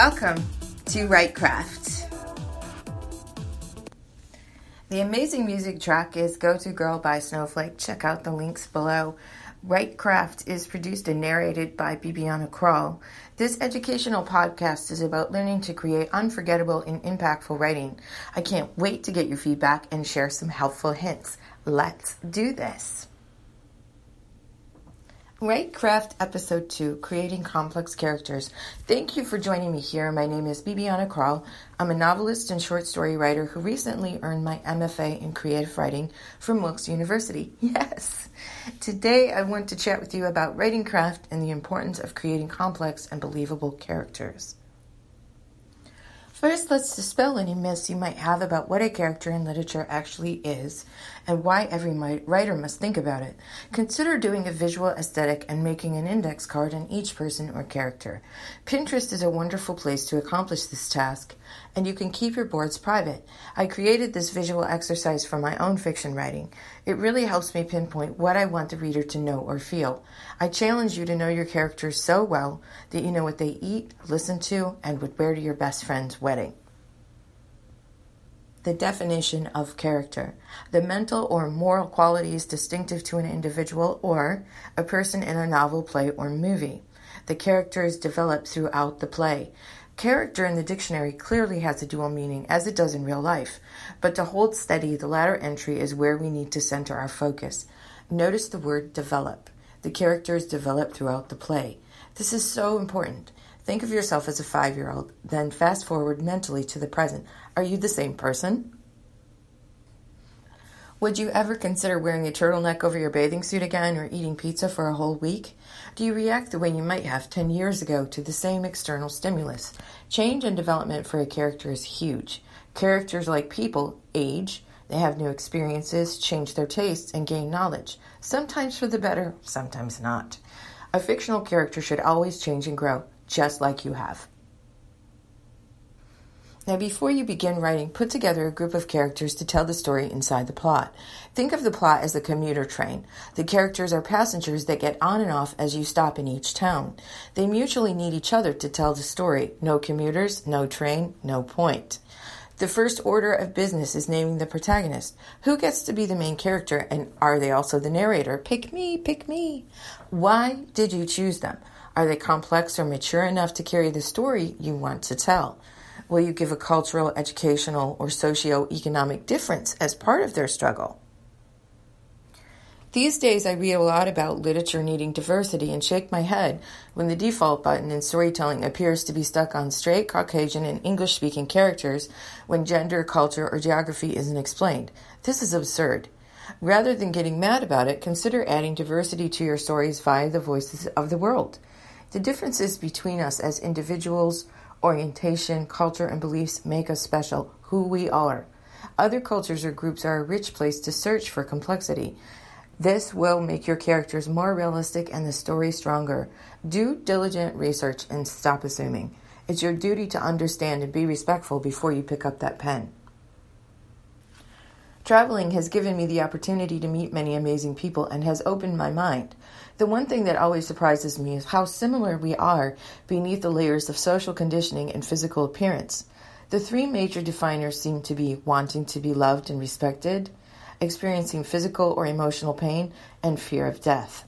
Welcome to Writecraft. The amazing music track is Go To Girl by Snowflake. Check out the links below. Writecraft is produced and narrated by Bibiana Krall. This educational podcast is about learning to create unforgettable and impactful writing. I can't wait to get your feedback and share some helpful hints. Let's do this. Writecraft Episode 2 Creating Complex Characters. Thank you for joining me here. My name is Bibiana Krall. I'm a novelist and short story writer who recently earned my MFA in creative writing from Wilkes University. Yes! Today I want to chat with you about writing craft and the importance of creating complex and believable characters. First, let's dispel any myths you might have about what a character in literature actually is and why every writer must think about it. Consider doing a visual aesthetic and making an index card on each person or character. Pinterest is a wonderful place to accomplish this task, and you can keep your boards private. I created this visual exercise for my own fiction writing. It really helps me pinpoint what I want the reader to know or feel. I challenge you to know your characters so well that you know what they eat, listen to, and would wear to your best friend's wedding. The definition of character. The mental or moral qualities distinctive to an individual or a person in a novel, play, or movie. The character is developed throughout the play. Character in the dictionary clearly has a dual meaning, as it does in real life, but to hold steady, the latter entry is where we need to center our focus. Notice the word develop. The character is developed throughout the play. This is so important. Think of yourself as a five year old, then fast forward mentally to the present. Are you the same person? Would you ever consider wearing a turtleneck over your bathing suit again or eating pizza for a whole week? Do you react the way you might have 10 years ago to the same external stimulus? Change and development for a character is huge. Characters, like people, age, they have new experiences, change their tastes, and gain knowledge, sometimes for the better, sometimes not. A fictional character should always change and grow, just like you have. Now, before you begin writing, put together a group of characters to tell the story inside the plot. Think of the plot as a commuter train. The characters are passengers that get on and off as you stop in each town. They mutually need each other to tell the story. No commuters, no train, no point. The first order of business is naming the protagonist. Who gets to be the main character, and are they also the narrator? Pick me, pick me. Why did you choose them? Are they complex or mature enough to carry the story you want to tell? Will you give a cultural, educational, or socio-economic difference as part of their struggle? These days, I read a lot about literature needing diversity and shake my head when the default button in storytelling appears to be stuck on straight Caucasian and English speaking characters when gender, culture, or geography isn't explained. This is absurd. Rather than getting mad about it, consider adding diversity to your stories via the voices of the world. The differences between us as individuals, orientation, culture, and beliefs make us special, who we are. Other cultures or groups are a rich place to search for complexity. This will make your characters more realistic and the story stronger. Do diligent research and stop assuming. It's your duty to understand and be respectful before you pick up that pen. Traveling has given me the opportunity to meet many amazing people and has opened my mind. The one thing that always surprises me is how similar we are beneath the layers of social conditioning and physical appearance. The three major definers seem to be wanting to be loved and respected, experiencing physical or emotional pain, and fear of death.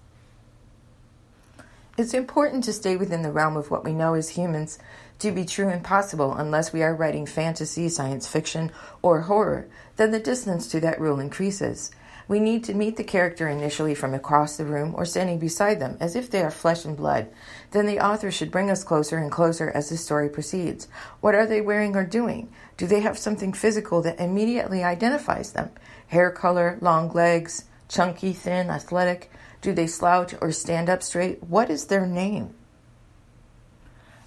It's important to stay within the realm of what we know as humans to be true and possible unless we are writing fantasy, science fiction, or horror, then the distance to that rule increases. We need to meet the character initially from across the room or standing beside them as if they are flesh and blood. Then the author should bring us closer and closer as the story proceeds. What are they wearing or doing? Do they have something physical that immediately identifies them? Hair color, long legs, chunky, thin, athletic? Do they slouch or stand up straight? What is their name?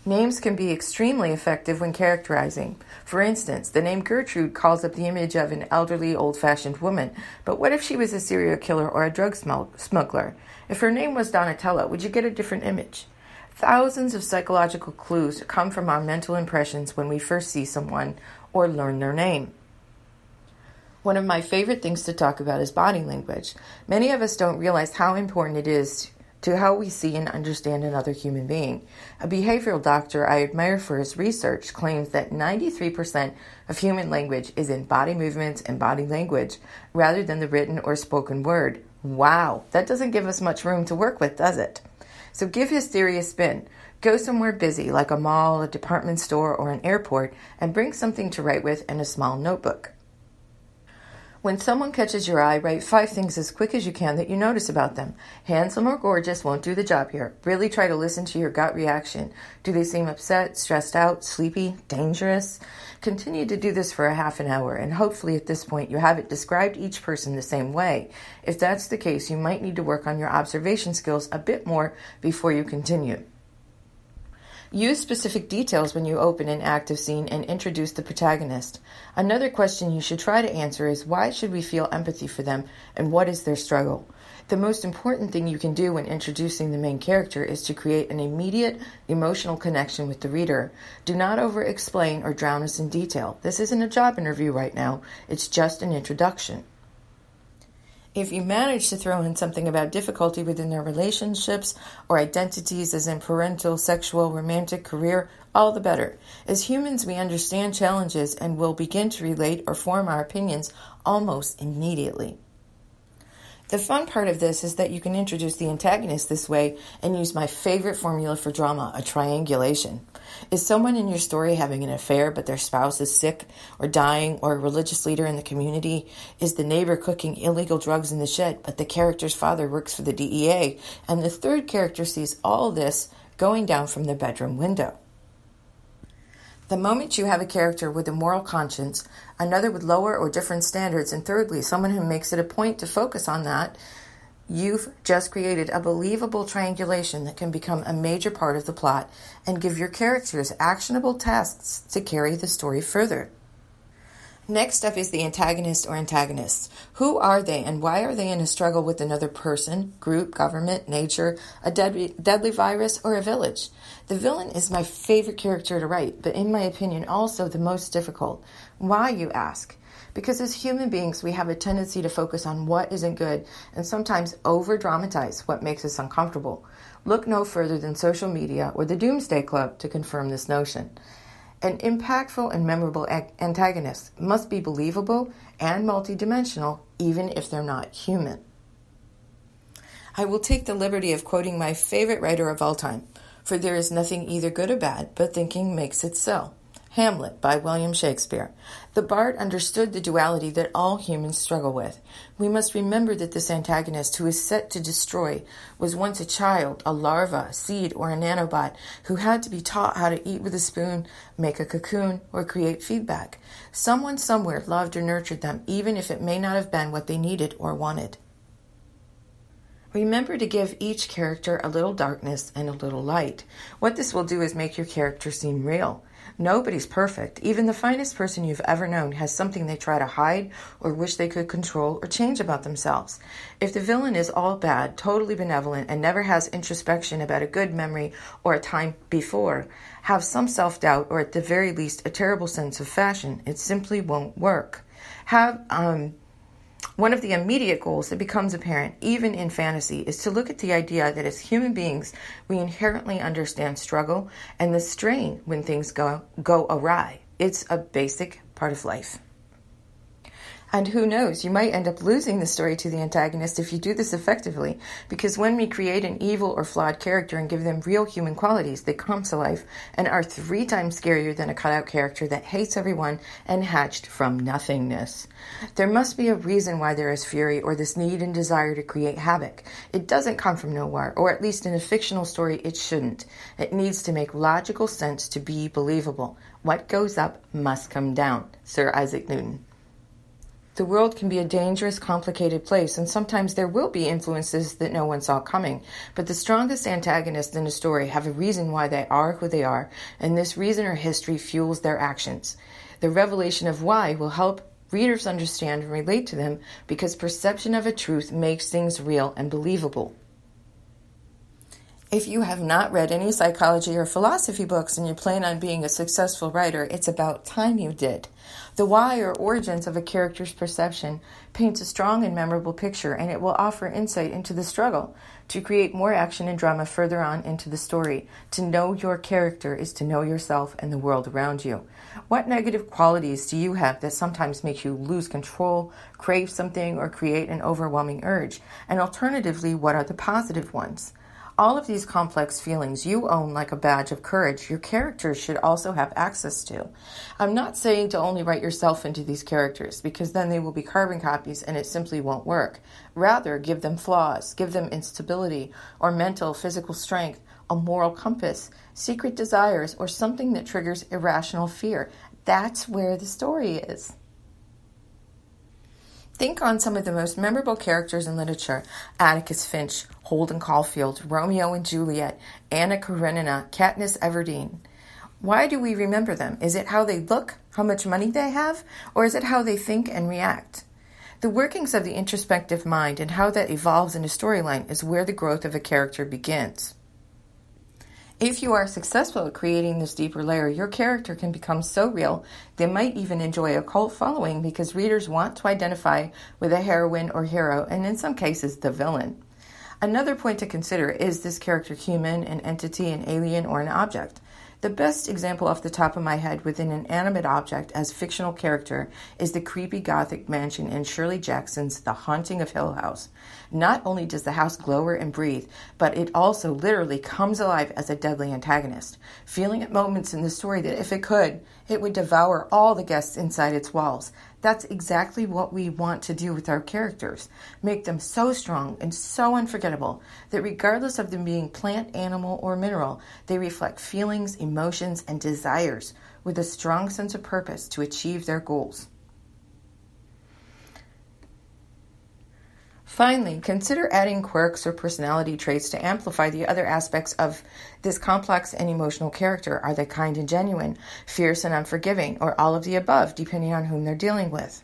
Names can be extremely effective when characterizing. For instance, the name Gertrude calls up the image of an elderly, old fashioned woman. But what if she was a serial killer or a drug smuggler? If her name was Donatella, would you get a different image? Thousands of psychological clues come from our mental impressions when we first see someone or learn their name. One of my favorite things to talk about is body language. Many of us don't realize how important it is to how we see and understand another human being. A behavioral doctor I admire for his research claims that 93% of human language is in body movements and body language rather than the written or spoken word. Wow, that doesn't give us much room to work with, does it? So give his theory a spin. Go somewhere busy like a mall, a department store, or an airport and bring something to write with and a small notebook. When someone catches your eye, write five things as quick as you can that you notice about them. Handsome or gorgeous won't do the job here. Really try to listen to your gut reaction. Do they seem upset, stressed out, sleepy, dangerous? Continue to do this for a half an hour, and hopefully at this point you haven't described each person the same way. If that's the case, you might need to work on your observation skills a bit more before you continue. Use specific details when you open an active scene and introduce the protagonist. Another question you should try to answer is why should we feel empathy for them and what is their struggle? The most important thing you can do when introducing the main character is to create an immediate emotional connection with the reader. Do not over explain or drown us in detail. This isn't a job interview right now, it's just an introduction. If you manage to throw in something about difficulty within their relationships or identities, as in parental, sexual, romantic, career, all the better. As humans, we understand challenges and will begin to relate or form our opinions almost immediately. The fun part of this is that you can introduce the antagonist this way and use my favorite formula for drama, a triangulation. Is someone in your story having an affair but their spouse is sick or dying or a religious leader in the community? Is the neighbor cooking illegal drugs in the shed but the character's father works for the DEA? And the third character sees all this going down from the bedroom window. The moment you have a character with a moral conscience, another with lower or different standards, and thirdly, someone who makes it a point to focus on that, you've just created a believable triangulation that can become a major part of the plot and give your characters actionable tasks to carry the story further. Next up is the antagonist or antagonists. Who are they and why are they in a struggle with another person, group, government, nature, a deadly, deadly virus, or a village? The villain is my favorite character to write, but in my opinion, also the most difficult. Why, you ask? Because as human beings, we have a tendency to focus on what isn't good and sometimes over dramatize what makes us uncomfortable. Look no further than social media or the Doomsday Club to confirm this notion. An impactful and memorable antagonist must be believable and multidimensional, even if they're not human. I will take the liberty of quoting my favorite writer of all time, for there is nothing either good or bad, but thinking makes it so. Hamlet by William Shakespeare. The bard understood the duality that all humans struggle with. We must remember that this antagonist who is set to destroy was once a child, a larva, a seed, or a nanobot who had to be taught how to eat with a spoon, make a cocoon, or create feedback. Someone somewhere loved or nurtured them, even if it may not have been what they needed or wanted. Remember to give each character a little darkness and a little light. What this will do is make your character seem real. Nobody's perfect. Even the finest person you've ever known has something they try to hide or wish they could control or change about themselves. If the villain is all bad, totally benevolent, and never has introspection about a good memory or a time before, have some self doubt or at the very least a terrible sense of fashion, it simply won't work. Have, um, one of the immediate goals that becomes apparent, even in fantasy, is to look at the idea that as human beings, we inherently understand struggle and the strain when things go, go awry. It's a basic part of life. And who knows, you might end up losing the story to the antagonist if you do this effectively, because when we create an evil or flawed character and give them real human qualities, they come to life and are three times scarier than a cutout character that hates everyone and hatched from nothingness. There must be a reason why there is fury or this need and desire to create havoc. It doesn't come from nowhere, or at least in a fictional story, it shouldn't. It needs to make logical sense to be believable. What goes up must come down. Sir Isaac Newton. The world can be a dangerous, complicated place, and sometimes there will be influences that no one saw coming. But the strongest antagonists in a story have a reason why they are who they are, and this reason or history fuels their actions. The revelation of why will help readers understand and relate to them because perception of a truth makes things real and believable. If you have not read any psychology or philosophy books and you plan on being a successful writer, it's about time you did. The why or origins of a character's perception paints a strong and memorable picture, and it will offer insight into the struggle to create more action and drama further on into the story. To know your character is to know yourself and the world around you. What negative qualities do you have that sometimes make you lose control, crave something, or create an overwhelming urge? And alternatively, what are the positive ones? All of these complex feelings you own like a badge of courage, your characters should also have access to. I'm not saying to only write yourself into these characters, because then they will be carbon copies and it simply won't work. Rather, give them flaws, give them instability, or mental, physical strength, a moral compass, secret desires, or something that triggers irrational fear. That's where the story is. Think on some of the most memorable characters in literature Atticus Finch, Holden Caulfield, Romeo and Juliet, Anna Karenina, Katniss Everdeen. Why do we remember them? Is it how they look, how much money they have, or is it how they think and react? The workings of the introspective mind and how that evolves in a storyline is where the growth of a character begins. If you are successful at creating this deeper layer, your character can become so real they might even enjoy a cult following because readers want to identify with a heroine or hero, and in some cases, the villain. Another point to consider is this character human, an entity, an alien, or an object? The best example off the top of my head within an animate object as fictional character is the creepy gothic mansion in Shirley Jackson's The Haunting of Hill House. Not only does the house glower and breathe, but it also literally comes alive as a deadly antagonist, feeling at moments in the story that if it could, it would devour all the guests inside its walls. That's exactly what we want to do with our characters. Make them so strong and so unforgettable that regardless of them being plant, animal, or mineral, they reflect feelings, emotions, and desires with a strong sense of purpose to achieve their goals. Finally, consider adding quirks or personality traits to amplify the other aspects of this complex and emotional character. Are they kind and genuine, fierce and unforgiving, or all of the above, depending on whom they're dealing with?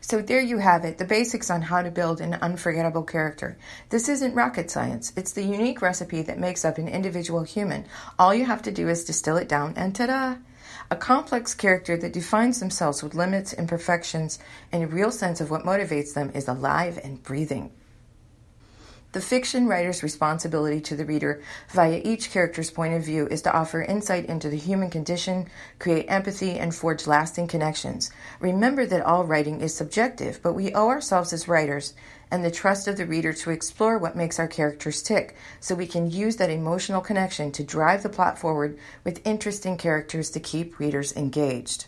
So there you have it, the basics on how to build an unforgettable character. This isn't rocket science. It's the unique recipe that makes up an individual human. All you have to do is distill it down and ta-da! A complex character that defines themselves with limits, imperfections, and a real sense of what motivates them is alive and breathing. The fiction writer's responsibility to the reader via each character's point of view is to offer insight into the human condition, create empathy, and forge lasting connections. Remember that all writing is subjective, but we owe ourselves as writers and the trust of the reader to explore what makes our characters tick so we can use that emotional connection to drive the plot forward with interesting characters to keep readers engaged.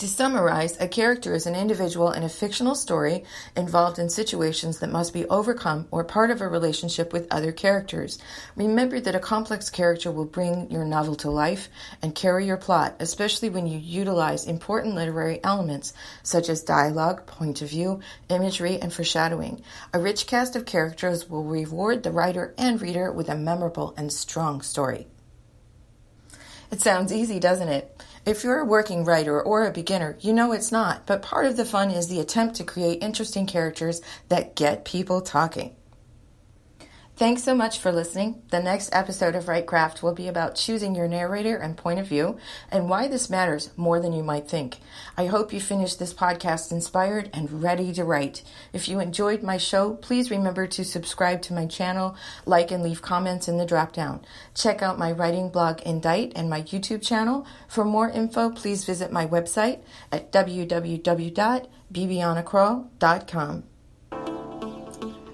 To summarize, a character is an individual in a fictional story involved in situations that must be overcome or part of a relationship with other characters. Remember that a complex character will bring your novel to life and carry your plot, especially when you utilize important literary elements such as dialogue, point of view, imagery, and foreshadowing. A rich cast of characters will reward the writer and reader with a memorable and strong story. It sounds easy, doesn't it? If you're a working writer or a beginner, you know it's not, but part of the fun is the attempt to create interesting characters that get people talking. Thanks so much for listening. The next episode of WriteCraft will be about choosing your narrator and point of view and why this matters more than you might think. I hope you finish this podcast inspired and ready to write. If you enjoyed my show, please remember to subscribe to my channel, like and leave comments in the drop down. Check out my writing blog Indite and my YouTube channel. For more info, please visit my website at www.bibianakrall.com.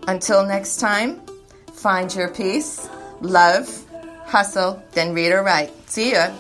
Until next time, Find your peace, love, hustle, then read or write. See ya.